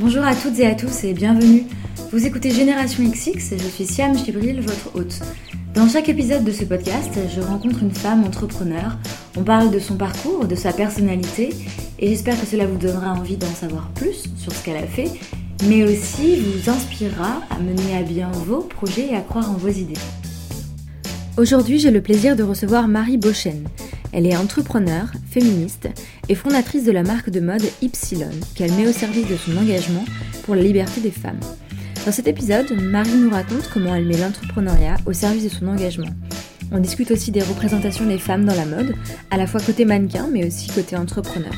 Bonjour à toutes et à tous et bienvenue. Vous écoutez Génération XX je suis Siam Chibril, votre hôte. Dans chaque épisode de ce podcast, je rencontre une femme entrepreneur. On parle de son parcours, de sa personnalité et j'espère que cela vous donnera envie d'en savoir plus sur ce qu'elle a fait, mais aussi vous inspirera à mener à bien vos projets et à croire en vos idées. Aujourd'hui, j'ai le plaisir de recevoir Marie Beauchesne. Elle est entrepreneur, féministe et fondatrice de la marque de mode Ypsilon, qu'elle met au service de son engagement pour la liberté des femmes. Dans cet épisode, Marie nous raconte comment elle met l'entrepreneuriat au service de son engagement. On discute aussi des représentations des femmes dans la mode, à la fois côté mannequin mais aussi côté entrepreneur.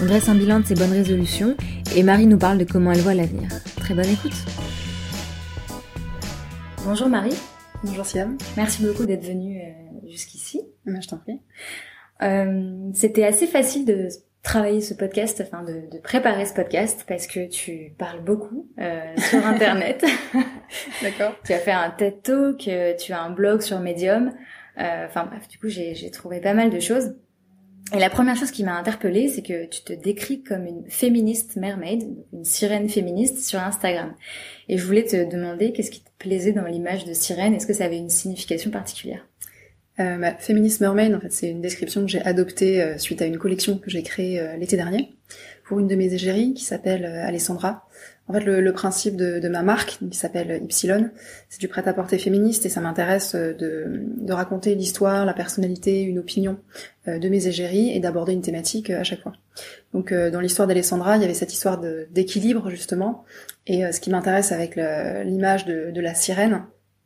On dresse un bilan de ses bonnes résolutions et Marie nous parle de comment elle voit l'avenir. Très bonne écoute. Bonjour Marie. Bonjour Siam. Merci beaucoup d'être venue euh, jusqu'ici. je t'en prie. Euh, C'était assez facile de travailler ce podcast, enfin de, de, préparer ce podcast parce que tu parles beaucoup euh, sur Internet. D'accord. tu as fait un TED Talk, euh, tu as un blog sur Medium. Euh, enfin bref, du coup j'ai trouvé pas mal de choses. Et la première chose qui m'a interpellée, c'est que tu te décris comme une féministe mermaid, une sirène féministe sur Instagram. Et je voulais te demander qu'est-ce qui te plaisait dans l'image de sirène? Est-ce que ça avait une signification particulière? Euh, bah, Féministe Mermaid, en fait, c'est une description que j'ai adoptée euh, suite à une collection que j'ai créée euh, l'été dernier pour une de mes égéries qui s'appelle euh, Alessandra. En fait, le, principe de, ma marque, qui s'appelle Ypsilon, c'est du prêt-à-porter féministe et ça m'intéresse de, raconter l'histoire, la personnalité, une opinion de mes égéries et d'aborder une thématique à chaque fois. Donc, dans l'histoire d'Alessandra, il y avait cette histoire d'équilibre justement, et ce qui m'intéresse avec l'image de la sirène,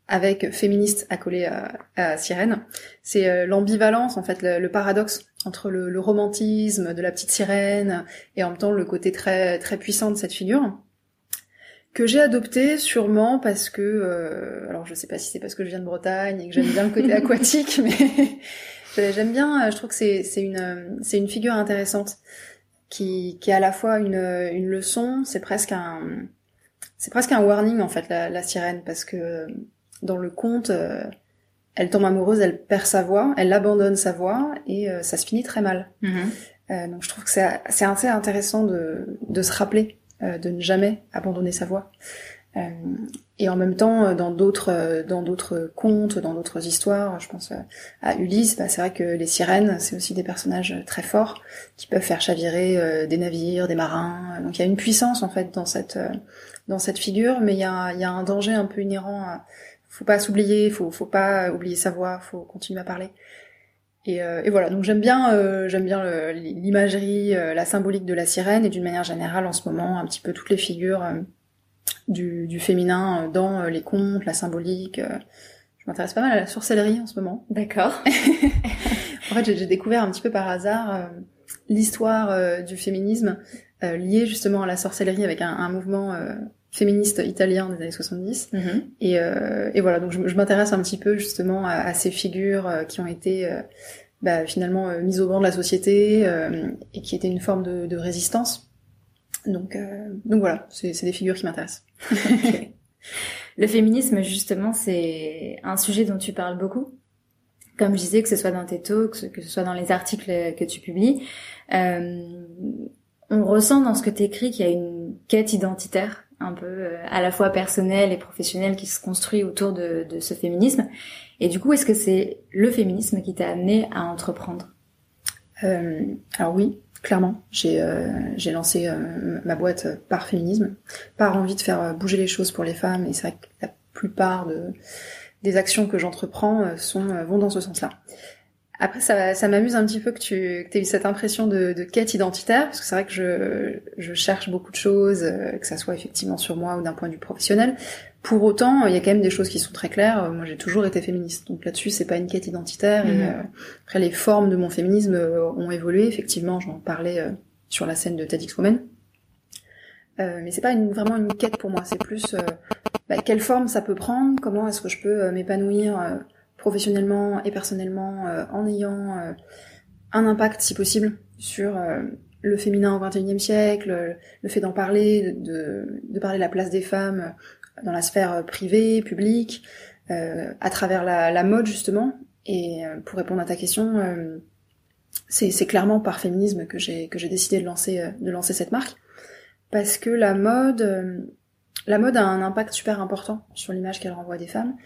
avec féministe accolé à, à sirène, c'est euh, l'ambivalence en fait, le, paradoxe entre le, le, romantisme de la petite sirène et en même temps le côté très très puissant de cette figure que j'ai adopté sûrement parce que euh, alors je sais pas si c'est parce que je viens de Bretagne et que j'aime bien le côté aquatique mais j'aime bien je trouve que c'est c'est une c'est une figure intéressante qui qui est à la fois une une leçon c'est presque un c'est presque un warning en fait la, la sirène parce que dans le conte, euh, elle tombe amoureuse, elle perd sa voix, elle abandonne sa voix et euh, ça se finit très mal. Mhm. Euh, donc je trouve que c'est assez intéressant de, de se rappeler de ne jamais abandonner sa voix. et en même temps, dans d'autres dans d'autres contes, dans d'autres histoires, je pense à Ulysse, bah, c'est vrai que les sirènes, c'est aussi des personnages très forts qui peuvent faire chavirer des navires, des marins. Donc il y a une puissance en fait dans cette dans cette figure, mais il y a, y a un danger un peu inhérent à, faut pas s'oublier, faut faut pas oublier sa voix, faut continuer à parler. Et, euh, et voilà, donc j'aime bien euh, j'aime bien l'imagerie, euh, la symbolique de la sirène et d'une manière générale en ce moment un petit peu toutes les figures du, du, féminin dans les contes, la symbolique. je m'intéresse pas mal à la sorcellerie en ce moment. D'accord. en fait, j'ai découvert un petit peu par hasard l'histoire du féminisme liée justement à la sorcellerie avec un, un mouvement féministe italien des années 70. Mhm. Et, euh, et, voilà, donc je, m'intéresse un petit peu justement à, ces figures euh, qui ont été euh, bah, finalement mises au banc de la société et qui étaient une forme de, de résistance. Donc, donc voilà, c'est des figures qui m'intéressent. Le féminisme, justement, c'est un sujet dont tu parles beaucoup. Comme je disais, que ce soit dans tes talks, que ce soit dans les articles que tu publies, on ressent dans ce que tu écris qu'il y a une quête identitaire un peu euh, à la fois personnel et professionnel qui se construit autour de, ce féminisme. Et du coup, est-ce que c'est le féminisme qui t'a amené à entreprendre? Euh, Alors oui, clairement. J'ai euh, lancé ma boîte par féminisme, par envie de faire bouger les choses pour les femmes. Et c'est vrai que la plupart de, des actions que j'entreprends vont dans ce sens-là. Après, ça, ça m'amuse un petit peu que tu aies eu cette impression de, de, quête identitaire, parce que c'est vrai que je, je, cherche beaucoup de choses, euh, que ça soit effectivement sur moi ou d'un point de vue professionnel. Pour autant, il y a quand même des choses qui sont très claires. Moi, j'ai toujours été féministe, donc là-dessus, c'est pas une quête identitaire. Et mhm. euh, après, les formes de mon féminisme euh, ont évolué. Effectivement, j'en parlais sur la scène de TEDx Women. mais c'est pas une, vraiment une quête pour moi. C'est plus bah, quelle forme ça peut prendre, comment est-ce que je peux m'épanouir professionnellement et personnellement euh, en ayant euh, un impact si possible sur euh, le féminin au XXIe siècle, le fait d'en parler, de, parler de la place des femmes dans la sphère privée, publique, à travers la, mode justement. Et pour répondre à ta question, c'est clairement par féminisme que j'ai décidé de lancer cette marque parce que la mode a un impact super important sur l'image qu'elle renvoie des femmes,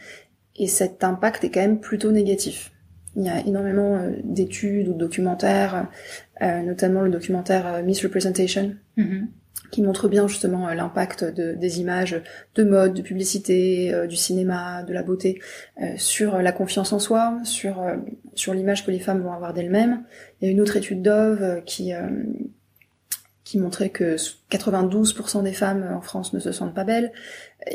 et cet impact est quand même plutôt négatif. Il y a énormément euh, d'études ou de documentaires, euh, notamment le documentaire Misrepresentation, mm-hmm. qui montre bien justement l'impact de, des images de mode, de publicité, du cinéma, de la beauté, sur la confiance en soi, sur sur l'image que les femmes vont avoir d'elles-mêmes. Il y a une autre étude Dove qui qui montrait que 92% des femmes en France ne se sentent pas belles.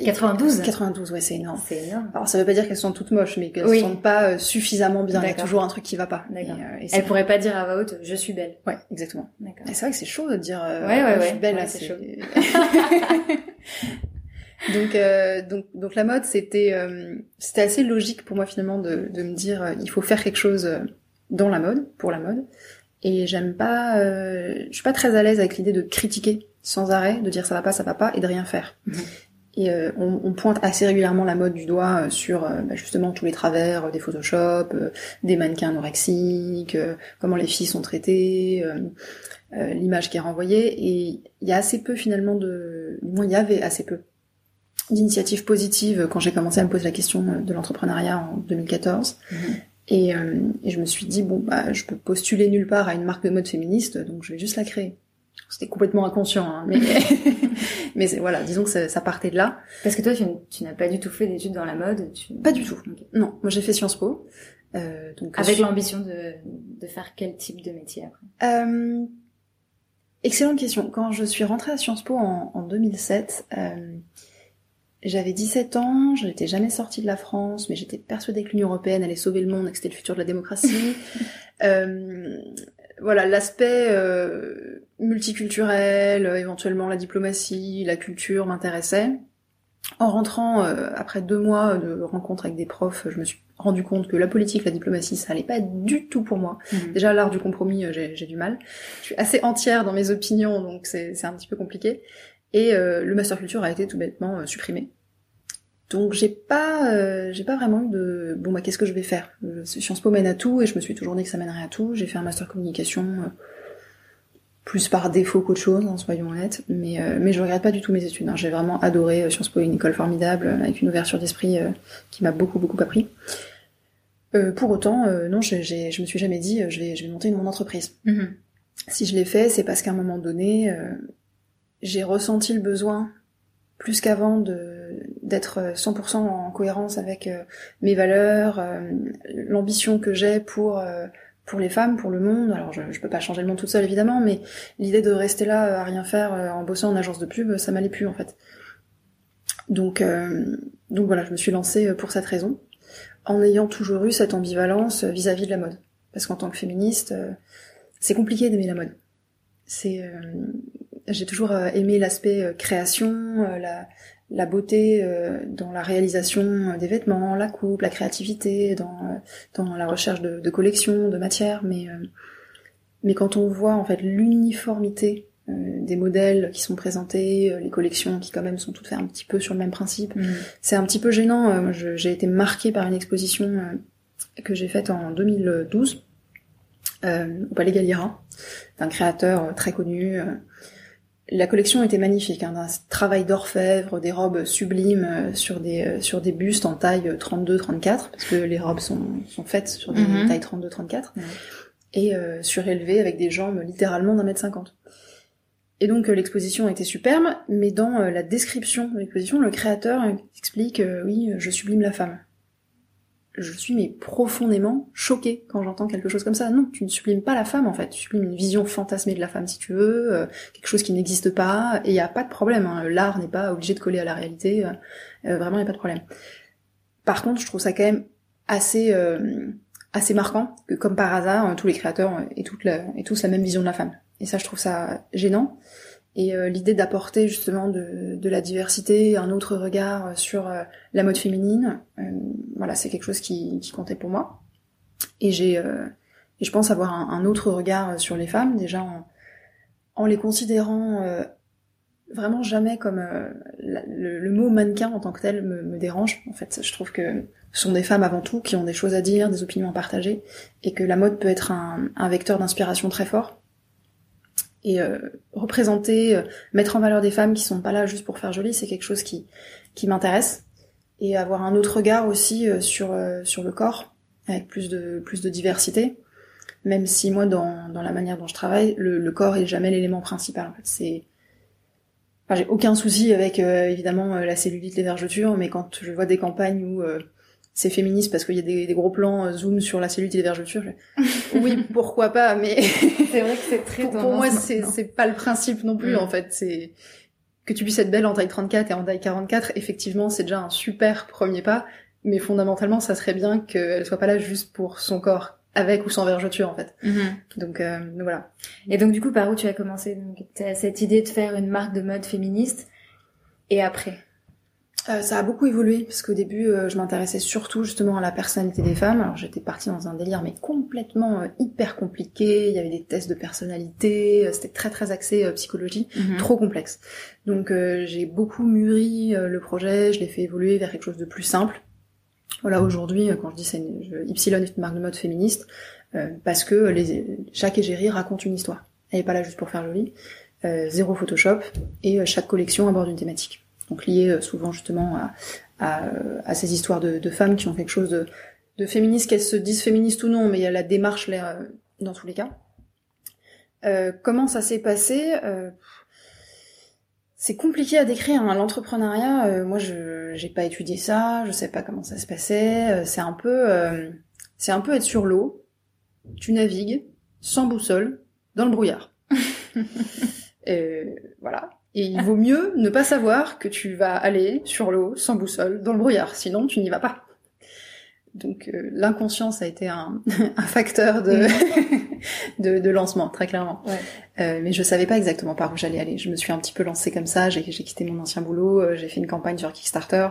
92 92, ouais, c'est énorme. C'est énorme. Alors ça veut pas dire qu'elles sont toutes moches, mais qu'elles ne se sentent pas euh, suffisamment bien. Il y a toujours un truc qui va pas. D'accord. Euh, Elles pourraient pas dire à voix haute, je suis belle. Ouais, exactement. D'accord. c'est vrai que c'est chaud de dire, euh, ouais, ouais, je suis belle, ouais, c'est chaud. donc, euh, donc, donc la mode, c'était, euh, c'était assez logique pour moi finalement de, de me dire, il faut faire quelque chose dans la mode, pour la mode. Et j'aime pas, euh, je suis pas très à l'aise avec l'idée de critiquer sans arrêt, de dire ça va pas, ça va pas, et de rien faire. Mhm. Et euh, on, on, pointe assez régulièrement la mode du doigt euh, sur euh, bah, justement tous les travers des Photoshop, des mannequins anorexiques, comment les filles sont traitées, l'image qui est renvoyée. Et il y a assez peu finalement de, du moins il y avait assez peu d'initiatives positives quand j'ai commencé à me poser la question de l'entrepreneuriat en 2014. Et, euh, et, je me suis dit, bon, bah, je peux postuler nulle part à une marque de mode féministe, donc je vais juste la créer. C'était complètement inconscient, hein, mais, mais voilà, disons que ça, ça, partait de là. Parce que toi, tu, tu n'as pas du tout fait d'études dans la mode tu... Pas du tout. Non, moi j'ai fait Sciences Po. Euh, donc, Avec l'ambition de, de faire quel type de métier après? Euh, Excellente question. Quand je suis rentrée à Sciences Po en, en 2007, euh, j'avais 17 ans, je n'étais jamais sortie de la France, mais j'étais persuadée que l'Union Européenne allait sauver le monde et que c'était le futur de la démocratie. euh, voilà, l'aspect euh, multiculturel, éventuellement la diplomatie, la culture m'intéressait. En rentrant, euh, après deux mois de rencontres avec des profs, je me suis rendu compte que la politique, la diplomatie, ça allait pas du tout pour moi. Mmh. Déjà, l'art du compromis, euh, j'ai du mal. Je suis assez entière dans mes opinions, donc c'est un petit peu compliqué. Et euh, le master culture a été tout bêtement euh, supprimé. Donc j'ai pas euh, j'ai pas vraiment eu de bon bah qu'est-ce que je vais faire? Sciences Po mène à tout et je me suis toujours dit que ça mènerait à tout. J'ai fait un master communication plus par défaut qu'autre chose, hein, soyons honnêtes. Mais mais je regrette pas du tout mes études. Hein. J'ai vraiment adoré Sciences Po, une école formidable avec une ouverture d'esprit qui m'a beaucoup beaucoup appris. pour autant, non, je me suis jamais dit je vais je vais monter une mon entreprise. Mm-hmm. Si je l'ai fait, c'est parce qu'à un moment donné, j'ai ressenti le besoin plus qu'avant de d'être 100% en cohérence avec euh, mes valeurs, euh, l'ambition que j'ai pour euh, pour les femmes, pour le monde. Alors je, je peux pas changer le monde toute seule évidemment, mais l'idée de rester là à rien faire en bossant en agence de pub, ça m'allait plus en fait. Donc donc voilà, je me suis lancée pour cette raison, en ayant toujours eu cette ambivalence vis-à-vis -vis de la mode, parce qu'en tant que féministe, c'est compliqué d'aimer la mode. C'est j'ai toujours euh, aimé l'aspect euh, création, euh, la, la beauté dans la réalisation des vêtements, la coupe, la créativité, dans, dans la recherche de, de collections, de matières, mais, mais quand on voit en fait l'uniformité des modèles qui sont présentés, les collections qui quand même sont toutes faites un petit peu sur le même principe, mm. c'est un petit peu gênant. j'ai été marquée par une exposition que j'ai faite en 2012 au Palais Galliera, d'un créateur très connu la collection était magnifique, hein, un travail d'orfèvre, des robes sublimes euh, sur des euh, sur des bustes en taille 32-34 parce que les robes sont sont faites sur des mhm. tailles 32-34 et euh, surélevées avec des jambes littéralement d'un mètre cinquante. Et donc l'exposition était superbe, mais dans la description de l'exposition, le créateur explique oui, je sublime la femme je suis mais profondément choquée quand j'entends quelque chose comme ça. Non, tu ne sublimes pas la femme en fait, tu sublimes une vision fantasmée de la femme si tu veux, euh, quelque chose qui n'existe pas, et il n'y a pas de problème. Hein. L'art n'est pas obligé de coller à la réalité, euh, euh, vraiment il n'y a pas de problème. Par contre, je trouve ça quand même assez assez marquant que comme par hasard, tous les créateurs aient, toute la, aient tous la même vision de la femme. Et ça, je trouve ça gênant. Et euh, l'idée d'apporter justement de, la diversité, un autre regard sur euh, la mode féminine, euh, voilà, c'est quelque chose qui, comptait pour moi. Et j'ai, et je pense avoir un, autre regard sur les femmes, déjà en, en les considérant vraiment jamais comme le, le, mot mannequin en tant que tel me, dérange. En fait, je trouve que ce sont des femmes avant tout qui ont des choses à dire, des opinions à partager, et que la mode peut être un vecteur d'inspiration très fort Et représenter, mettre en valeur des femmes qui sont pas là juste pour faire joli, c'est quelque chose qui qui m'intéresse. Et avoir un autre regard aussi sur sur le corps, avec plus de plus de diversité. Même si moi, dans dans la manière dont je travaille, le, le corps est jamais l'élément principal. En fait, c'est j'ai aucun souci avec évidemment la cellulite, les vergetures, mais quand je vois des campagnes où c'est féministe parce qu'il y a des, des, gros plans euh, zoom sur la cellulite et les vergetures. oui, pourquoi pas, mais c'est vrai que c'est très pour, pour moi c'est c'est pas le principe non plus mm. en fait. C'est que tu puisses être belle en taille 34 et en taille 44, effectivement, c'est déjà un super premier pas, mais fondamentalement, ça serait bien qu'elle soit pas là juste pour son corps, avec ou sans vergeture en fait. Mm-hmm. Donc, euh, donc, voilà. Et donc du coup, par où tu as commencé donc, cette idée de faire une marque de mode féministe et après? Euh, ça a beaucoup évolué parce qu'au début, euh, je m'intéressais surtout justement à la personnalité des femmes. Alors j'étais partie dans un délire mais complètement euh, hyper compliqué. Il y avait des tests de personnalité, c'était très très axé psychologie, mhm. trop complexe. Donc j'ai beaucoup mûri le projet, je l'ai fait évoluer vers quelque chose de plus simple. Voilà, aujourd'hui, quand je dis c'est une, Ypsilon est une marque de mode féministe, parce que les, chaque égérie raconte une histoire. Elle est pas là juste pour faire joli. zéro Photoshop et chaque collection aborde une thématique donc lié euh, souvent justement à, à, ces histoires de, femmes qui ont quelque chose de, féministe, qu'elles se disent féministes ou non, mais il y a la démarche là, euh, dans tous les cas. Euh, comment ça s'est passé euh, C'est compliqué à décrire. Hein. L'entrepreneuriat, euh, moi, je j'ai pas étudié ça, je sais pas comment ça se passait. c'est un peu, c'est un peu être sur l'eau. Tu navigues sans boussole dans le brouillard. voilà. Et il vaut mieux ne pas savoir que tu vas aller sur l'eau sans boussole dans le brouillard, sinon tu n'y vas pas. Donc euh, l'inconscience a été un, un facteur de, de, de, lancement, très clairement. Ouais. Euh, mais je savais pas exactement par où j'allais aller. Je me suis un petit peu lancée comme ça. J'ai quitté mon ancien boulot. Euh, j'ai fait une campagne sur Kickstarter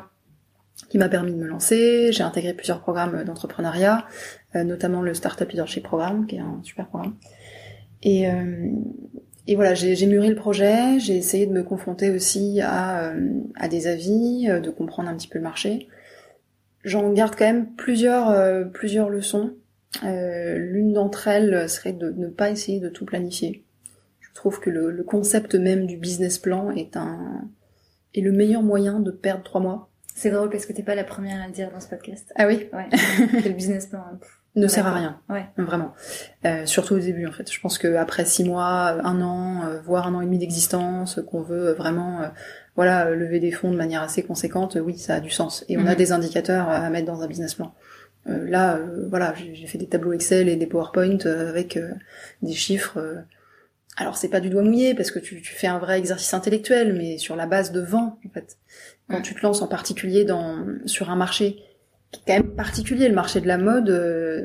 qui m'a permis de me lancer. J'ai intégré plusieurs programmes d'entrepreneuriat, euh, notamment le Startup Leadership Programme, qui est un super programme. Et, euh, et voilà, j'ai mûri le projet, j'ai essayé de me confronter aussi à, euh, à des avis, euh, de comprendre un petit peu le marché. J'en garde quand même plusieurs, euh, plusieurs leçons. L'une d'entre elles serait de ne pas essayer de tout planifier. Je trouve que le, le, concept même du business plan est un est le meilleur moyen de perdre trois mois. C'est drôle parce que t'es pas la première à le dire dans ce podcast. Ah oui? Ouais. le business plan. Hein ne sert à rien. Ouais. Vraiment. Euh, surtout au début, en fait. Je pense que après six mois, un an, euh, voire un an et demi d'existence, qu'on veut vraiment, euh, voilà, lever des fonds de manière assez conséquente, oui, ça a du sens. Et on a mhm. des indicateurs à mettre dans un business plan. Euh, là, voilà, j'ai fait des tableaux Excel et des PowerPoint avec des chiffres. alors c'est pas du doigt mouillé parce que tu, tu, fais un vrai exercice intellectuel, mais sur la base de vent, en fait. Quand tu te lances en particulier dans sur un marché qui est quand même particulier. Le marché de la mode, euh,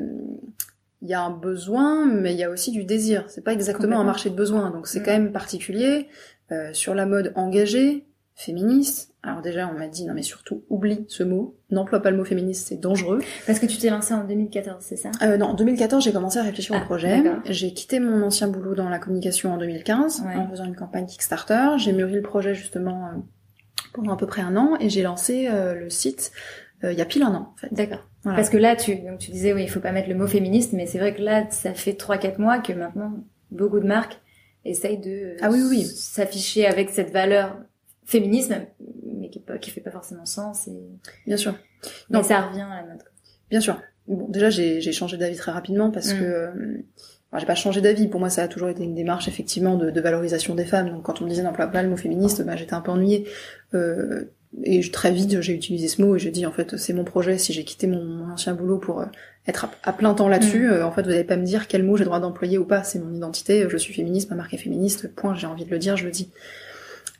il y a un besoin, mais il y a aussi du désir. C'est pas exactement un marché de besoin, donc c'est mm. quand même particulier. Euh, sur la mode engagée, féministe. Alors déjà, on m'a dit non mais surtout oublie ce mot, n'emploie pas le mot féministe, c'est dangereux. Parce que tu t'es lancée en 2014, c'est ça? Euh, Non, en 2014, j'ai commencé à réfléchir au ah, projet. J'ai quitté mon ancien boulot dans la communication en 2015 en faisant une campagne Kickstarter. J'ai mûri le projet justement euh, pendant à peu près un an et j'ai lancé euh, le site euh, il y a pile un an. En fait. D'accord. Parce que là, tu, donc tu disais, oui, il faut pas mettre le mot féministe, mais c'est vrai que là, ça fait 3-4 mois que maintenant, beaucoup de marques essayent de ah oui, oui. s'afficher avec cette valeur féminisme, mais qui, qui fait pas forcément sens. Et... Bien sûr. Donc ça revient à la mode. Bien sûr. Bon, déjà, j'ai changé d'avis très rapidement parce mm. que... Euh, j'ai pas changé d'avis. Pour moi, ça a toujours été une démarche effectivement de, de valorisation des femmes. Donc, quand on me disait n'emploie pas le mot féministe, bah, j'étais un peu ennuyée. Euh, et très vite, j'ai utilisé ce mot et j'ai dit en fait c'est mon projet. Si j'ai quitté mon, ancien boulot pour euh, être à, plein temps là-dessus, mm. euh, en fait vous n'allez pas me dire quel mot j'ai le droit d'employer ou pas. C'est mon identité. Je suis féministe, ma marque est féministe. Point. J'ai envie de le dire, je le dis.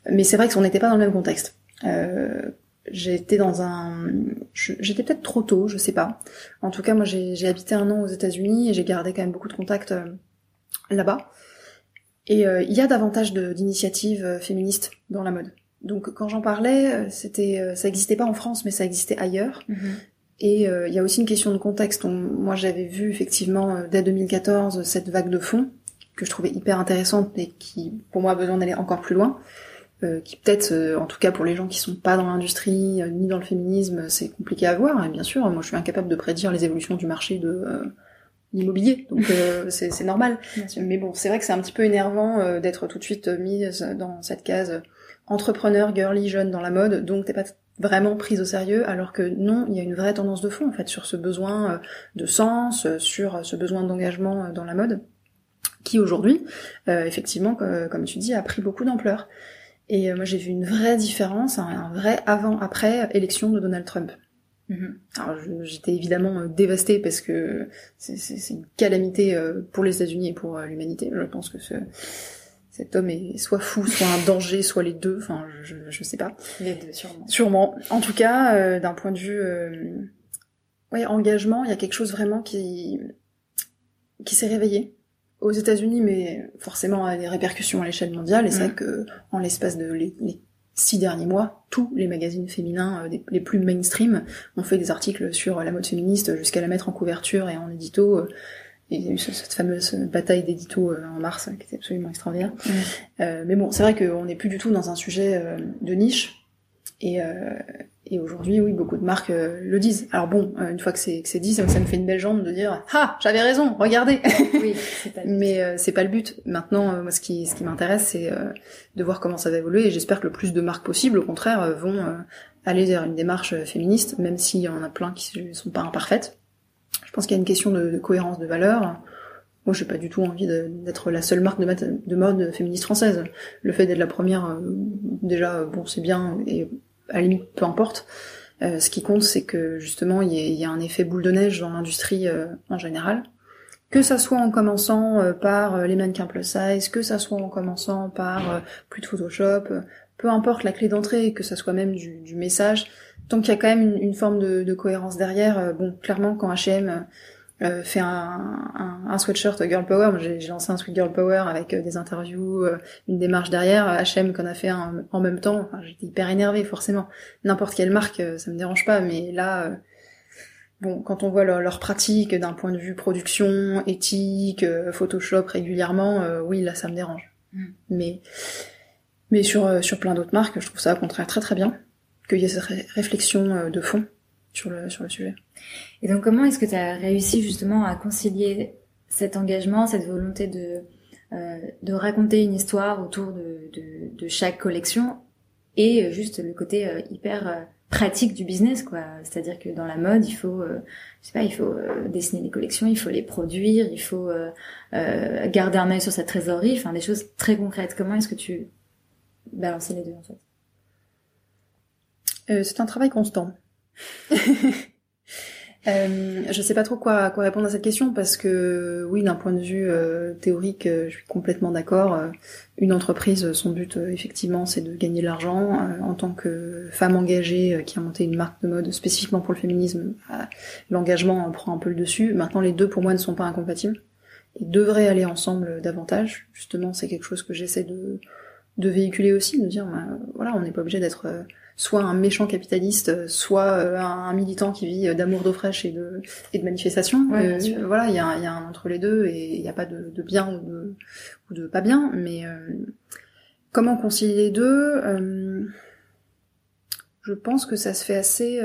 Mais c'est vrai qu'on n'était pas dans le même contexte. Euh, j'étais dans un, j'étais peut-être trop tôt, je sais pas. En tout cas, moi j'ai habité un an aux États-Unis et j'ai gardé quand même beaucoup de contacts là-bas. Et il y a davantage d'initiatives féministes dans la mode. Donc quand j'en parlais, euh, c'était, euh, ça existait pas en France, mais ça existait ailleurs. Mhm. Et euh, il y a aussi une question de contexte. moi, j'avais vu effectivement dès 2014 cette vague de fonds que je trouvais hyper intéressante et qui, pour moi, a besoin d'aller encore plus loin. qui peut-être, en tout cas pour les gens qui sont pas dans l'industrie ni dans le féminisme, c'est compliqué à voir. Et bien sûr, moi, je suis incapable de prédire les évolutions du marché de l'immobilier, donc c'est normal. Mais bon, c'est vrai que c'est un petit peu énervant d'être tout de suite mise dans cette case entrepreneur, girly, jeune dans la mode, donc t'es pas vraiment prise au sérieux, alors que non, il y a une vraie tendance de fond en fait sur ce besoin de sens, sur ce besoin d'engagement dans la mode, qui aujourd'hui, effectivement, comme tu dis, a pris beaucoup d'ampleur. Et moi j'ai vu une vraie différence, un vrai avant-après élection de Donald Trump. Mhm. Alors j'étais évidemment euh, dévastée parce que c'est une calamité euh, pour les États-Unis et pour euh, l'humanité. Je pense que ce, cet homme est soit fou, soit un danger, soit les deux. Enfin, je, je sais pas. Les deux, sûrement. Sûrement. En tout cas, d'un point de vue, euh, ouais, engagement, il y a quelque chose vraiment qui qui s'est réveillé aux États-Unis, mais forcément a des répercussions à l'échelle mondiale. Et c'est vrai mhm. que en l'espace de les, six derniers mois, tous les magazines féminins euh, les plus mainstream ont fait des articles sur la mode féministe jusqu'à la mettre en couverture et en édito. Euh, il y a eu cette fameuse bataille d'édito euh, en mars qui était absolument extraordinaire. mais bon, c'est vrai qu'on n'est plus du tout dans un sujet de niche. Et, et aujourd'hui, oui, beaucoup de marques euh, le disent. Alors bon, euh, une fois que c'est que c'est dit, ça, me fait une belle jambe de dire ah j'avais raison, regardez. Oui, Mais euh, c'est pas le but. Maintenant, moi, ce qui ce qui m'intéresse, c'est de voir comment ça va évoluer. Et j'espère que le plus de marques possible, au contraire, vont aller vers une démarche féministe, même s'il y en a plein qui ne sont pas imparfaites. Je pense qu'il y a une question de, cohérence de valeurs. Moi, j'ai pas du tout envie d'être la seule marque de, de mode féministe française. Le fait d'être la première, déjà, bon, c'est bien et à la limite, peu importe. Euh, ce qui compte, c'est que justement, il y, a un effet boule de neige dans l'industrie euh, en général. Que ça soit en commençant euh, par les mannequins plus size, que ça soit en commençant par plus de Photoshop, peu importe la clé d'entrée, que ça soit même du, message, tant qu'il y a quand même une, une forme de, de, cohérence derrière. bon, clairement, quand H&M euh, fait un, un, un, sweatshirt Girl Power. J'ai lancé un sweat Girl Power avec euh, des interviews, euh, une démarche derrière. H&M qu'on a fait en même temps. Enfin, J'étais hyper énervée forcément. N'importe quelle marque, ça me dérange pas, mais là, bon, quand on voit leur, leur pratique d'un point de vue production, éthique, Photoshop régulièrement, oui, là, ça me dérange. Mm. Mais mais sur sur plein d'autres marques, je trouve ça au contraire très très bien qu'il y ait cette réflexion de fond sur le, sur le sujet. Et donc comment est-ce que tu as réussi justement à concilier cet engagement, cette volonté de, euh, de raconter une histoire autour de, de, de, chaque collection et juste le côté euh, hyper euh, pratique du business quoi? C'est-à-dire que dans la mode il faut euh, je sais pas il faut dessiner des collections il faut les produire il faut garder un œil sur sa trésorerie enfin des choses très concrètes. Comment est-ce que tu balances les deux en fait? C'est un travail constant Euh, je sais pas trop quoi, quoi répondre à cette question parce que oui, d'un point de vue euh, théorique, euh, je suis complètement d'accord. Euh, une entreprise, son but effectivement, c'est de gagner de l'argent. en tant que femme engagée qui a monté une marque de mode spécifiquement pour le féminisme, l'engagement prend un peu le dessus. Maintenant, les deux pour moi ne sont pas incompatibles et devraient aller ensemble davantage. Justement, c'est quelque chose que j'essaie de, de véhiculer aussi, de dire bah, voilà, on n'est pas obligé d'être soit un méchant capitaliste, soit euh, un, militant qui vit d'amour d'eau fraîche et de, et de manifestation. Euh, voilà, il y a, y a, un entre les deux et il n'y a pas de, de, bien ou de, ou de pas bien. Mais euh, comment concilier les deux Je pense que ça se fait assez,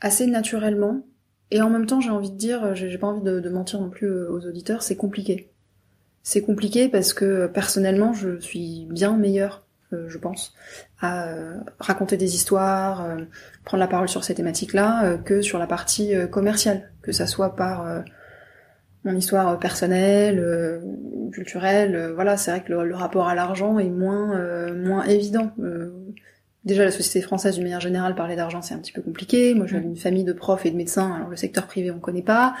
assez naturellement. Et en même temps, j'ai envie de dire, j'ai pas envie de, de mentir non plus aux auditeurs, c'est compliqué. C'est compliqué parce que personnellement, je suis bien meilleure je pense, à euh, raconter des histoires, euh, prendre la parole sur ces thématiques-là, que sur la partie commerciale, que ça soit par mon histoire personnelle, culturelle. voilà, c'est vrai que le, rapport à l'argent est moins moins évident. Déjà, la société française, d'une manière générale, parler d'argent, c'est un petit peu compliqué. Moi, j'ai une famille de profs et de médecins, alors le secteur privé, on connaît pas.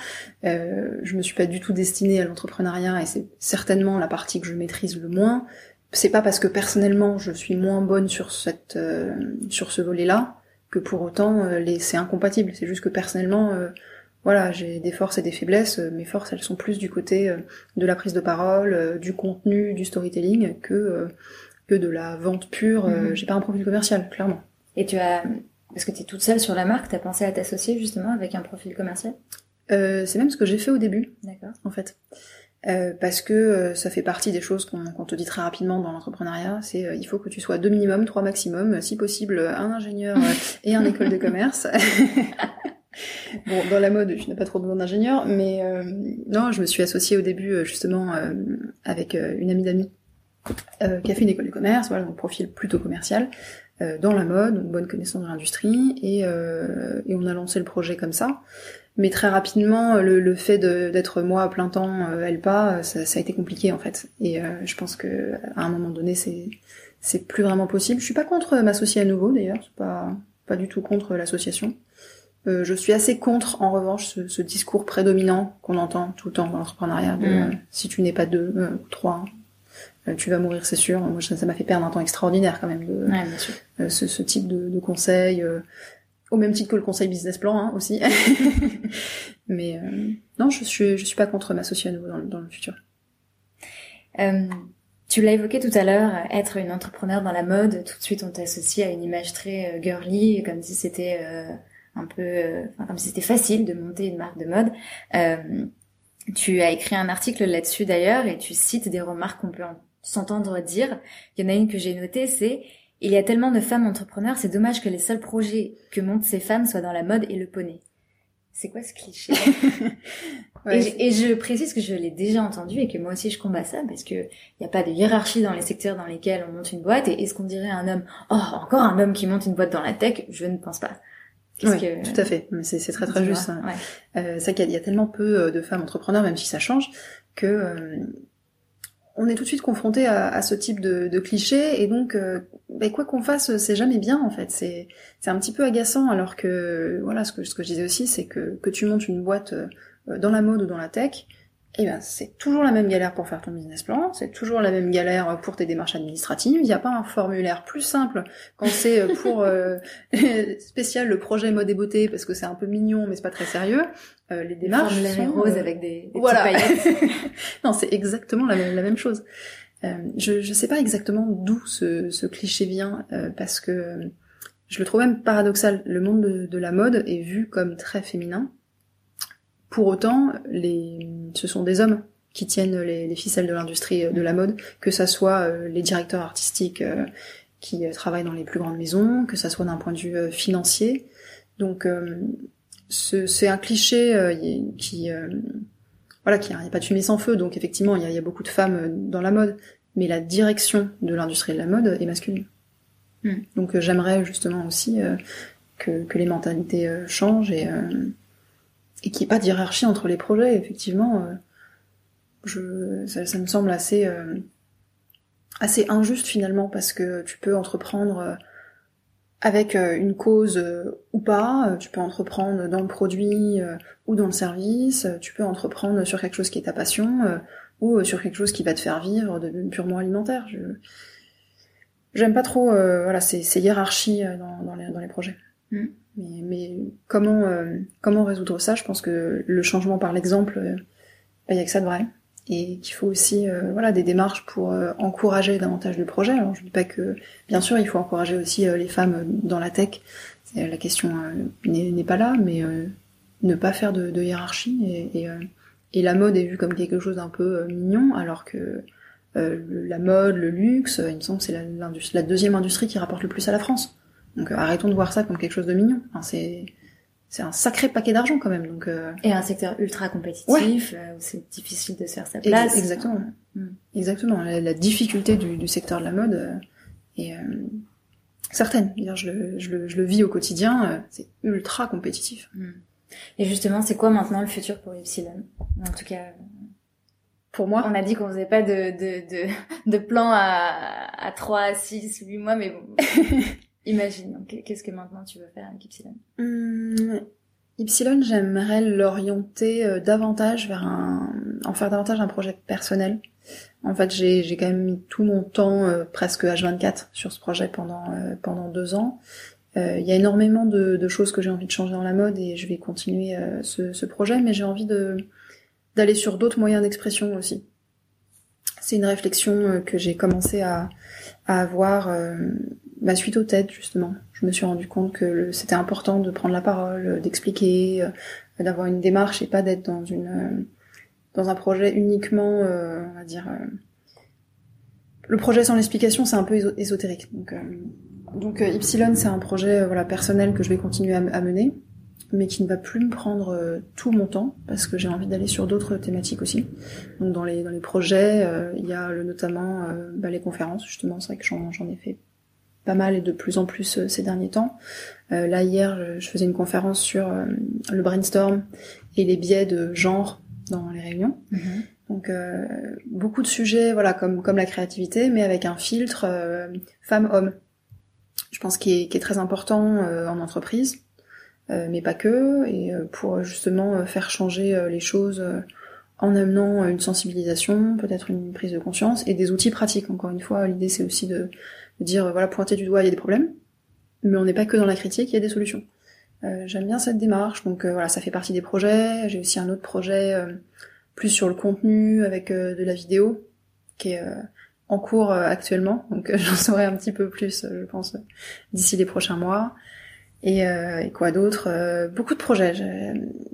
Euh, je me suis pas du tout destinée à l'entrepreneuriat, et c'est certainement la partie que je maîtrise le moins c'est pas parce que personnellement je suis moins bonne sur cette euh, sur ce volet-là que pour autant euh, les c'est incompatible. C'est juste que personnellement, euh, voilà, j'ai des forces et des faiblesses. Mes forces, elles sont plus du côté de la prise de parole, du contenu, du storytelling que que de la vente pure. Mhm. J'ai pas un profil commercial, clairement. Et tu as parce que tu es toute seule sur la marque, t'as pensé à t'associer justement avec un profil commercial? C'est même ce que j'ai fait au début. D'accord. En fait. Euh, parce que euh, ça fait partie des choses qu'on te dit très rapidement dans l'entrepreneuriat, c'est euh, il faut que tu sois deux minimum, trois maximum, si possible un ingénieur et un école de commerce. bon, dans la mode, je n'ai pas trop besoin d'ingénieur, mais euh, non, je me suis associée au début euh, justement euh, avec une amie d'amis qui a fait une école de commerce, voilà, donc profil plutôt commercial, dans la mode, donc bonne connaissance de l'industrie, et, et on a lancé le projet comme ça. Mais très rapidement, le, le fait d'être moi à plein temps, elle pas, ça, ça, a été compliqué en fait. Et je pense que à un moment donné, c'est c'est plus vraiment possible. Je suis pas contre m'associer à nouveau d'ailleurs, pas pas du tout contre l'association. Euh, je suis assez contre, en revanche, ce, ce discours prédominant qu'on entend tout le temps dans l'entrepreneuriat de mm. euh, si tu n'es pas deux euh, ou trois, tu vas mourir, c'est sûr. Moi, ça m'a fait perdre un temps extraordinaire quand même de ouais, ce, ce, type de, de conseil, au même titre que le conseil business plan hein, aussi. Mais non, je suis je suis pas contre m'associer à nouveau dans, dans le futur. Tu l'as évoqué tout à l'heure, être une entrepreneur dans la mode, tout de suite on t'associe à une image très girly, comme si c'était un peu, euh, comme si c'était facile de monter une marque de mode. Euh, tu as écrit un article là-dessus d'ailleurs et tu cites des remarques qu'on peut s'entendre dire. Il y en a une que j'ai notée, c'est il y a tellement de femmes entrepreneurs, c'est dommage que les seuls projets que montent ces femmes soient dans la mode et le poney. C'est quoi ce cliché et, je, précise que je l'ai déjà entendu et que moi aussi je combats ça parce que il n'y a pas de hiérarchie dans les secteurs dans lesquels on monte une boîte. Et est-ce qu'on dirait un homme, oh encore un homme qui monte une boîte dans la tech? Je ne pense pas. Oui, tout à fait. C'est très très juste. Hein. Euh, c'est qu'il y, a tellement peu euh, de femmes entrepreneurs, même si ça change, que euh, on est tout de suite confronté à, ce type de, cliché, et donc euh, bah, quoi qu'on fasse, c'est jamais bien en fait. C'est un petit peu agaçant, alors que voilà, ce que ce que je disais aussi, c'est que que tu montes une boîte dans la mode ou dans la tech, eh ben, c'est toujours la même galère pour faire ton business plan, c'est toujours la même galère pour tes démarches administratives. Il n'y a pas un formulaire plus simple quand c'est euh, pour euh, spécial le projet mode et beauté parce que c'est un peu mignon mais c'est pas très sérieux. Euh, les démarches sont roses avec des, des voilà. non, c'est exactement la même, la même chose. je je sais pas exactement d'où ce, ce cliché vient parce que je le trouve même paradoxal. Le monde de, de la mode est vu comme très féminin pour autant, les, ce sont des hommes qui tiennent les, ficelles de l'industrie euh, de la mode, que ça soit euh, les directeurs artistiques euh, qui travaillent dans les plus grandes maisons, que ça soit d'un point de vue financier. Donc c'est un cliché qui voilà qui n'y a pas de fumée sans feu. Donc effectivement il y a, beaucoup de femmes dans la mode, mais la direction de l'industrie de la mode est masculine. Hmm. Donc j'aimerais justement aussi que, que, les mentalités changent et et qu'il n'y ait pas de hiérarchie entre les projets. Effectivement, euh, je, ça, me semble assez euh, assez injuste finalement parce que tu peux entreprendre euh, avec une cause ou pas, tu peux entreprendre dans le produit ou dans le service, tu peux entreprendre sur quelque chose qui est ta passion ou sur quelque chose qui va te faire vivre de purement alimentaire. Je j'aime pas trop voilà ces, hiérarchies dans, les, projets. Mm. Mais, mais comment euh, comment résoudre ça? Je pense que le changement par l'exemple, il euh, y a que ça de vrai, et qu'il faut aussi euh, voilà des démarches pour encourager davantage le projet. Alors je dis pas que bien sûr il faut encourager aussi les femmes dans la tech. La question n'est pas là, mais ne pas faire de, hiérarchie et, et, la mode est vue comme quelque chose d'un peu mignon, alors que la mode, le luxe, il me semble que c'est la deuxième industrie qui rapporte le plus à la France. Donc euh, arrêtons de voir ça comme quelque chose de mignon. Enfin, c'est c'est un sacré paquet d'argent quand même. Donc euh... et un secteur ultra compétitif euh, où c'est difficile de se faire sa place. Exactement. Mm. Exactement. La, difficulté du, du, secteur de la mode euh, est certaine. Je le, je, le, je le vis au quotidien. c'est ultra compétitif. Mm. Et justement, c'est quoi maintenant le futur pour Epsilon En tout cas. Pour moi, on a dit qu'on faisait pas de, de, de, de plan à, à 3, 6, 8 mois, mais bon. Imagine, qu'est-ce que maintenant tu veux faire avec Ypsilon hum, Ypsilon, j'aimerais l'orienter euh, davantage vers un, en faire davantage un projet personnel. En fait, j'ai, quand même mis tout mon temps, euh, presque H24, sur ce projet pendant, euh, pendant deux ans. Il y a énormément de, choses que j'ai envie de changer dans la mode et je vais continuer ce, projet, mais j'ai envie d'aller sur d'autres moyens d'expression aussi. C'est une réflexion que j'ai commencé à avoir bah, suite au TED justement. Je me suis rendu compte que c'était important de prendre la parole, euh, d'expliquer, euh, d'avoir une démarche et pas d'être dans une euh, dans un projet uniquement, on va dire. le projet sans l'explication, c'est un peu ésotérique. Donc, donc Ypsilon, c'est un projet voilà personnel que je vais continuer à, mener. mais qui ne va plus me prendre euh, tout mon temps parce que j'ai envie d'aller sur d'autres thématiques aussi. Donc dans les dans les projets, euh, il y a le, notamment euh, bah, les conférences justement. C'est vrai que j'en ai fait pas mal et de plus en plus ces derniers temps. là hier, je, faisais une conférence sur le brainstorm et les biais de genre dans les réunions. Mm-hmm. Donc beaucoup de sujets, voilà, comme comme la créativité, mais avec un filtre femme-homme. Je pense qu'il est, qui est très important en entreprise euh, mais pas que, et euh, pour justement euh, faire changer les choses en amenant une sensibilisation, peut-être une prise de conscience et des outils pratiques. Encore une fois, l'idée c'est aussi de, dire voilà pointer du doigt, il y a des problèmes, mais on n'est pas que dans la critique, il y a des solutions. J'aime bien cette démarche, donc voilà, ça fait partie des projets. J'ai aussi un autre projet plus sur le contenu avec de la vidéo qui est en cours actuellement, donc j'en saurai un petit peu plus, je pense, d'ici les prochains mois. Et, euh, et quoi d'autre euh, Beaucoup de projets.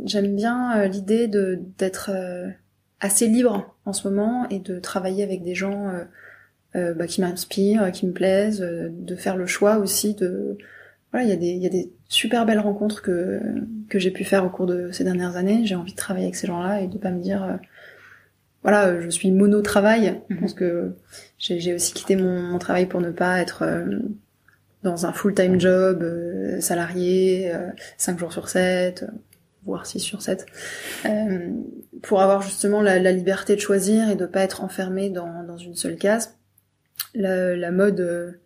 J'aime bien euh, l'idée de d'être assez libre en ce moment et de travailler avec des gens bah, qui m'inspirent, qui me plaisent, de faire le choix aussi de voilà, il y a des il y a des super belles rencontres que que j'ai pu faire au cours de ces dernières années. J'ai envie de travailler avec ces gens-là et de pas me dire voilà, je suis mono travail. Je pense que j'ai aussi quitté mon, mon, travail pour ne pas être dans un full-time job, euh, salarié, 5 euh, jours sur 7, voire 6 sur 7, euh, pour avoir justement la, liberté de choisir et de pas être enfermé dans, dans une seule case. La, la mode,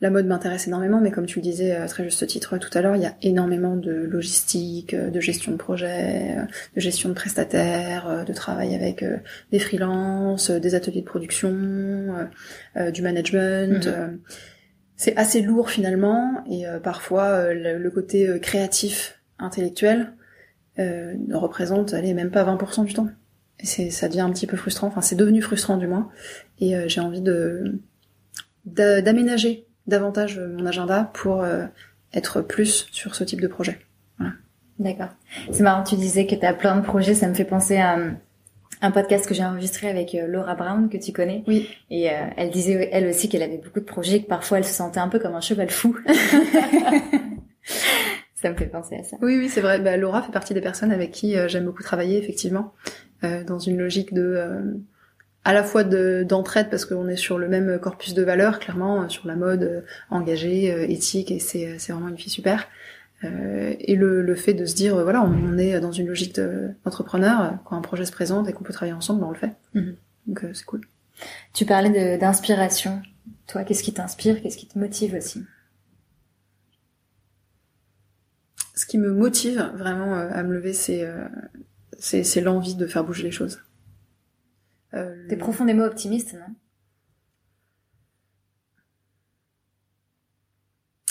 la mode m'intéresse énormément, mais comme tu le disais à très juste titre tout à l'heure, il y a énormément de logistique, de gestion de projet, de gestion de prestataires, de travail avec des freelances, des ateliers de production, du management. Mm-hmm c'est assez lourd finalement et euh, parfois euh, le, côté euh, créatif, intellectuel ne représente allez même pas 20% du temps. C'est ça devient un petit peu frustrant, enfin c'est devenu frustrant du moins et j'ai envie de d'aménager davantage mon agenda pour être plus sur ce type de projet. Voilà. D'accord. C'est marrant, tu disais que tu as plein de projets, ça me fait penser à un podcast que j'ai enregistré avec euh, Laura Brown que tu connais. Oui. Et euh, elle disait elle aussi qu'elle avait beaucoup de projets, que parfois elle se sentait un peu comme un cheval fou. ça me fait penser à ça. Oui, oui, c'est vrai. Bah, Laura fait partie des personnes avec qui euh, j'aime beaucoup travailler, effectivement, dans une logique de à la fois d'entraide parce qu'on est sur le même corpus de valeurs, clairement, sur la mode engagée, éthique, et c'est vraiment une fille super. Euh, et le, le, fait de se dire, voilà, on, est dans une logique d'entrepreneur, quand un projet se présente et qu'on peut travailler ensemble, ben on le fait. Mhm. Donc euh, c'est cool. Tu parlais d'inspiration. Toi, qu'est-ce qui t'inspire? Qu'est-ce qui te motive aussi? Ce qui me motive vraiment euh, à me lever, c'est c'est l'envie de faire bouger les choses. T'es profondément optimiste, non?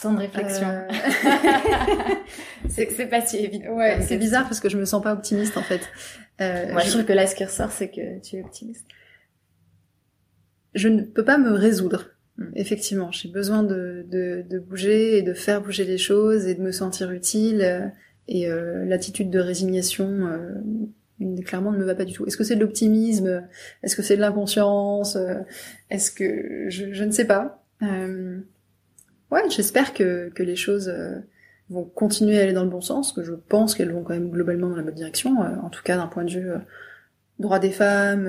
Temps de réflexion. Euh. c'est pas si évident. Ouais, c'est bizarre parce que je me sens pas optimiste en fait. Euh, Moi, je, trouve que là, ce qui ressort, c'est que tu es optimiste. Je ne peux pas me résoudre. Hmm. Effectivement, j'ai besoin de, de, de, bouger et de faire bouger les choses et de me sentir utile. Et euh, l'attitude de résignation, euh, clairement, ne me va pas du tout. Est-ce que c'est de l'optimisme? Est-ce que c'est de l'inconscience? Est-ce que je, je, ne sais pas. Euh, ouais, j'espère que, que les choses euh, vont continuer à aller dans le bon sens, que je pense qu'elles vont quand même globalement dans la bonne direction, euh, en tout cas d'un point de vue euh, droit des femmes,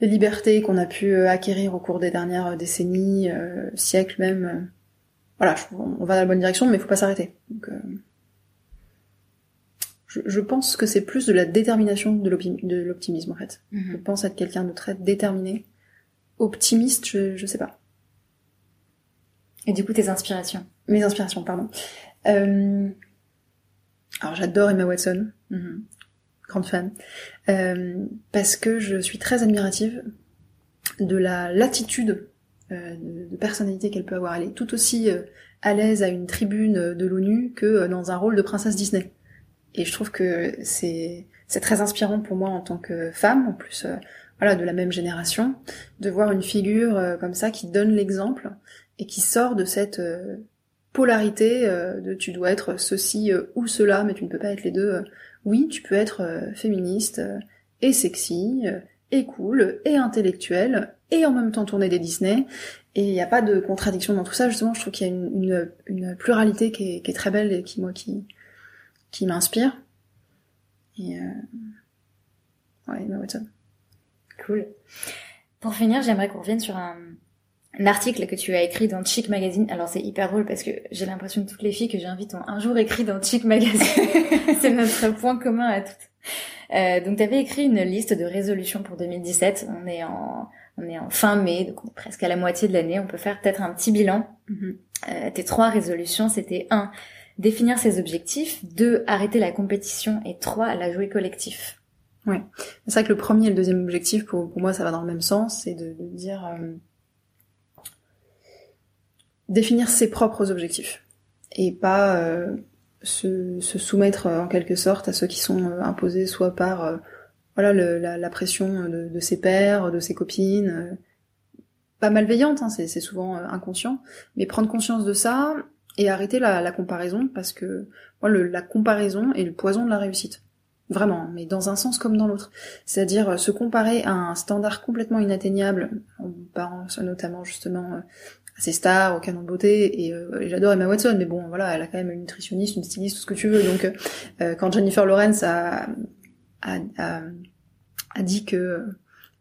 les libertés qu'on a pu acquérir au cours des dernières décennies, siècles même. voilà, on va dans la bonne direction, mais il faut pas s'arrêter. Donc, je, je, pense que c'est plus de la détermination de l'optimisme en fait. Mm-hmm. Je pense être quelqu'un de très déterminé. Optimiste, je, je sais pas. Et du coup, tes inspirations Mes inspirations, pardon. Euh... Alors, j'adore Emma Watson, mhm. grande fan, euh, parce que je suis très admirative de la latitude euh, de, personnalité qu'elle peut avoir. Elle est tout aussi à l'aise à une tribune de l'ONU que dans un rôle de princesse Disney. Et je trouve que c'est c'est très inspirant pour moi en tant que femme, en plus voilà de la même génération, de voir une figure comme ça qui donne l'exemple et qui sort de cette euh, polarité euh, de tu dois être ceci euh, ou cela, mais tu ne peux pas être les deux. oui, tu peux être féministe et sexy et cool et intellectuel et en même temps tourner des Disney. Et il n'y a pas de contradiction dans tout ça. Justement, je trouve qu'il y a une, une, pluralité qui est, qui est, très belle et qui moi qui qui m'inspire. Et euh... ouais, Emma Watson. Cool. Pour finir, j'aimerais qu'on revienne sur un, un, article que tu as écrit dans Chic Magazine. Alors c'est hyper drôle parce que j'ai l'impression que toutes les filles que j'invite ont un jour écrit dans Chic Magazine. c'est notre point commun à toutes. Euh, donc tu avais écrit une liste de résolutions pour 2017. On est en on est en fin mai, donc presque à la moitié de l'année. On peut faire peut-être un petit bilan. Mhm. Euh, tes trois résolutions, c'était un, définir ses objectifs, deux, arrêter la compétition. Et trois, la jouer collectif. Ouais, c'est vrai que le premier et le deuxième objectif, pour, moi, ça va dans le même sens, c'est de, dire euh, définir ses propres objectifs. Et pas euh, se, se, soumettre en quelque sorte à ceux qui sont euh, imposés soit par euh, voilà la, la, pression de, de, ses pères, de ses copines, euh, pas malveillante, hein, c'est souvent inconscient, mais prendre conscience de ça et arrêter la, la comparaison parce que moi, le, la comparaison est le poison de la réussite. Vraiment, mais dans un sens comme dans l'autre. C'est-à-dire se comparer à un standard complètement inatteignable, en parlant notamment justement à ses stars, au canon de beauté, et, euh, j'adore Emma Watson, mais bon, voilà, elle a quand même une nutritionniste, une styliste, tout ce que tu veux. Donc, euh, quand Jennifer Lawrence a, a, a, a dit que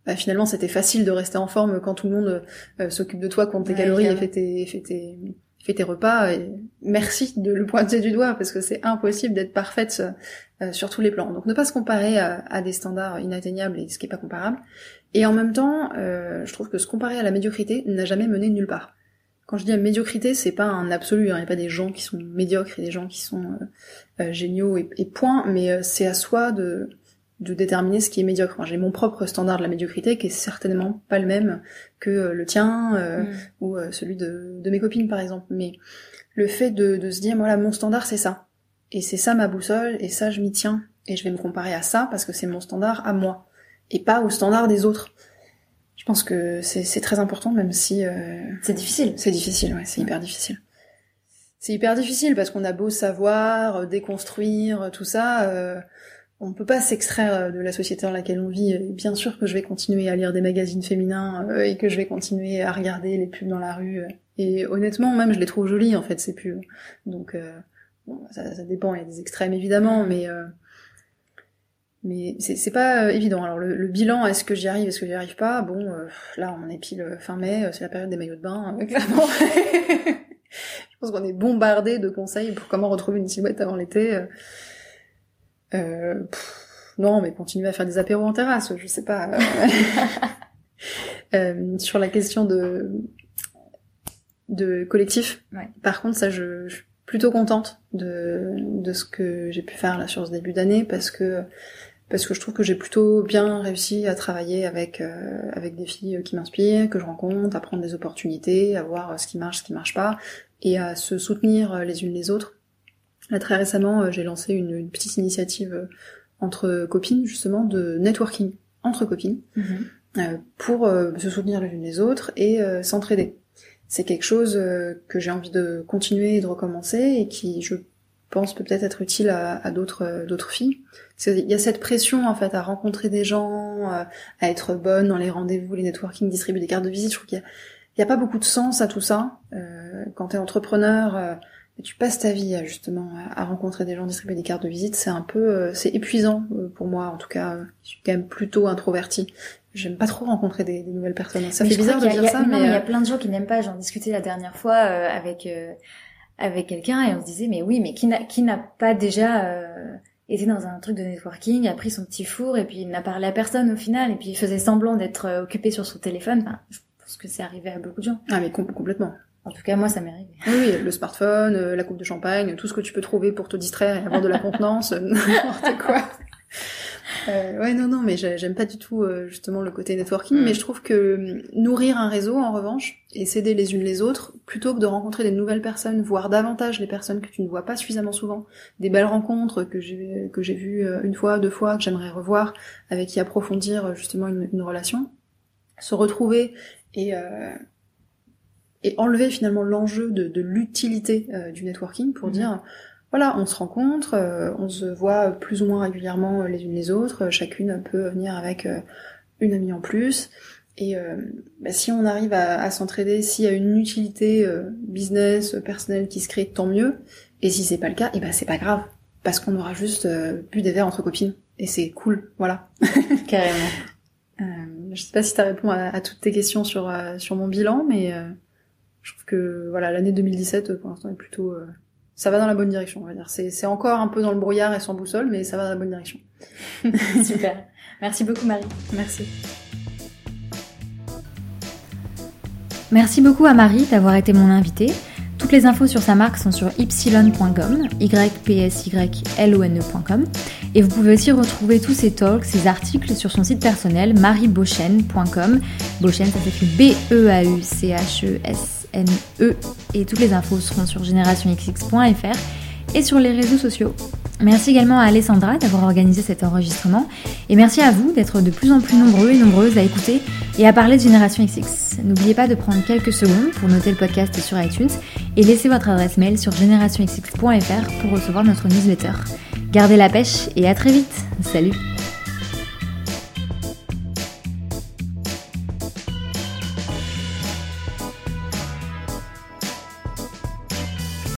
bah, finalement c'était facile de rester en forme quand tout le monde euh, s'occupe de toi, compte tes ouais, calories et fait tes, fait tes, fais tes repas et merci de le pointer du doigt parce que c'est impossible d'être parfaite euh, sur tous les plans. Donc ne pas se comparer à, à, des standards inatteignables et ce qui est pas comparable. Et en même temps, euh, je trouve que se comparer à la médiocrité n'a jamais mené nulle part. Quand je dis médiocrité, c'est pas un absolu. Il hein, n'y a pas des gens qui sont médiocres et des gens qui sont euh, euh géniaux et, et, point. Mais euh, c'est à soi de de déterminer ce qui est médiocre. Moi, j'ai mon propre standard de la médiocrité qui est certainement pas le même que euh, le tien euh, mm. ou euh, celui de, de, mes copines par exemple. Mais le fait de, de se dire voilà mon standard c'est ça et c'est ça ma boussole et ça je m'y tiens et je vais me comparer à ça parce que c'est mon standard à moi et pas au standard des autres. Je pense que c'est très important même si euh... c'est difficile. C'est difficile, ouais, c'est hyper difficile. C'est hyper difficile parce qu'on a beau savoir déconstruire tout ça. Euh on peut pas s'extraire de la société dans laquelle on vit. Bien sûr que je vais continuer à lire des magazines féminins euh, et que je vais continuer à regarder les pubs dans la rue. Et honnêtement, même je les trouve jolies en fait ces pubs. Donc euh, ça, dépend. Il y a des extrêmes évidemment, mais euh, mais c'est pas évident. Alors le, le bilan, est-ce que j'y arrive, est-ce que j'y arrive pas? Bon, là on est pile fin mai, c'est la période des maillots de bain, clairement. je pense qu'on est bombardé de conseils pour comment retrouver une silhouette avant l'été. Euh, pff, non, mais continuer à faire des apéros en terrasse, je sais pas. euh, sur la question de de collectif. Ouais. Par contre, ça, je, je, suis plutôt contente de de ce que j'ai pu faire là sur ce début d'année parce que parce que je trouve que j'ai plutôt bien réussi à travailler avec euh, avec des filles qui m'inspirent, que je rencontre, à prendre des opportunités, à voir ce qui marche, ce qui marche pas, et à se soutenir les unes les autres Là, très récemment, euh, j'ai lancé une, une, petite initiative euh, entre copines, justement, de networking entre copines, mm -hmm. euh, pour euh, se soutenir les unes les autres et euh, s'entraider. C'est quelque chose que j'ai envie de continuer et de recommencer et qui, je pense, peut peut-être être utile à, à d'autres d'autres filles. Il y a cette pression, en fait, à rencontrer des gens, à être bonne dans les rendez-vous, les networking, distribuer des cartes de visite. Je trouve qu'il n'y a, a, pas beaucoup de sens à tout ça. quand tu es entrepreneur et tu passes ta vie justement à, rencontrer des gens, distribuer des cartes de visite, c'est un peu, euh, c'est épuisant euh, pour moi en tout cas. Je suis quand même plutôt introvertie. J'aime pas trop rencontrer des, des, nouvelles personnes. Ça mais fait bizarre de a, dire a, ça, non, mais il y a plein de gens qui n'aiment pas. J'en discutais la dernière fois euh, avec euh, avec quelqu'un et on se disait mais oui, mais qui n'a qui n'a pas déjà euh, été dans un truc de networking, a pris son petit four et puis il n'a parlé à personne au final et puis il faisait semblant d'être occupé sur son téléphone. Enfin, je pense que c'est arrivé à beaucoup de gens. Ah mais com complètement. En tout cas, moi, ça m'est arrivé. Oui, le smartphone, euh, la coupe de champagne, tout ce que tu peux trouver pour te distraire et avoir de la contenance, n'importe quoi. Euh, ouais, non, non, mais j'aime pas du tout euh, justement le côté networking, mm. mais je trouve que hum, nourrir un réseau, en revanche, et s'aider les unes les autres, plutôt que de rencontrer des nouvelles personnes, voire davantage les personnes que tu ne vois pas suffisamment souvent, des belles rencontres que j'ai que j'ai vues euh, une fois, deux fois, que j'aimerais revoir, avec qui approfondir justement une, une relation, se retrouver et euh, et enlever finalement l'enjeu de, de l'utilité euh, du networking pour mmh. dire voilà, on se rencontre, euh, on se voit plus ou moins régulièrement les unes les autres, chacune peut venir avec euh, une amie en plus. Et bah, si on arrive à, à s'entraider, s'il y a une utilité business, personnelle qui se crée, tant mieux. Et si c'est pas le cas, et ben c'est pas grave. parce qu'on aura juste bu des verres entre copines et c'est cool, voilà. Carrément. Euh, je sais pas si ça répond à, toutes tes questions sur sur mon bilan, mais je trouve que voilà l'année 2017 pour l'instant est plutôt ça va dans la bonne direction, on va dire. C'est encore un peu dans le brouillard et sans boussole, mais ça va dans la bonne direction. Super. Merci beaucoup Marie. Merci. Merci beaucoup à Marie d'avoir été mon invitée. Toutes les infos sur sa marque sont sur ypsilon.com, ypsylone.com, et vous pouvez aussi retrouver tous ses talks, ses articles sur son site personnel mariebeauchen.com. Beauchen, ça s'écrit B-E-A-U-C-H-E-S-N-E, et toutes les infos seront sur generationxx.fr et sur les réseaux sociaux. Merci également à Alessandra d'avoir organisé cet enregistrement et merci à vous d'être de plus en plus nombreux et nombreuses à écouter et à parler de Génération XX. N'oubliez pas de prendre quelques secondes pour noter le podcast sur iTunes et laisser votre adresse mail sur generationxx.fr pour recevoir notre newsletter. Gardez la pêche et à très vite. Salut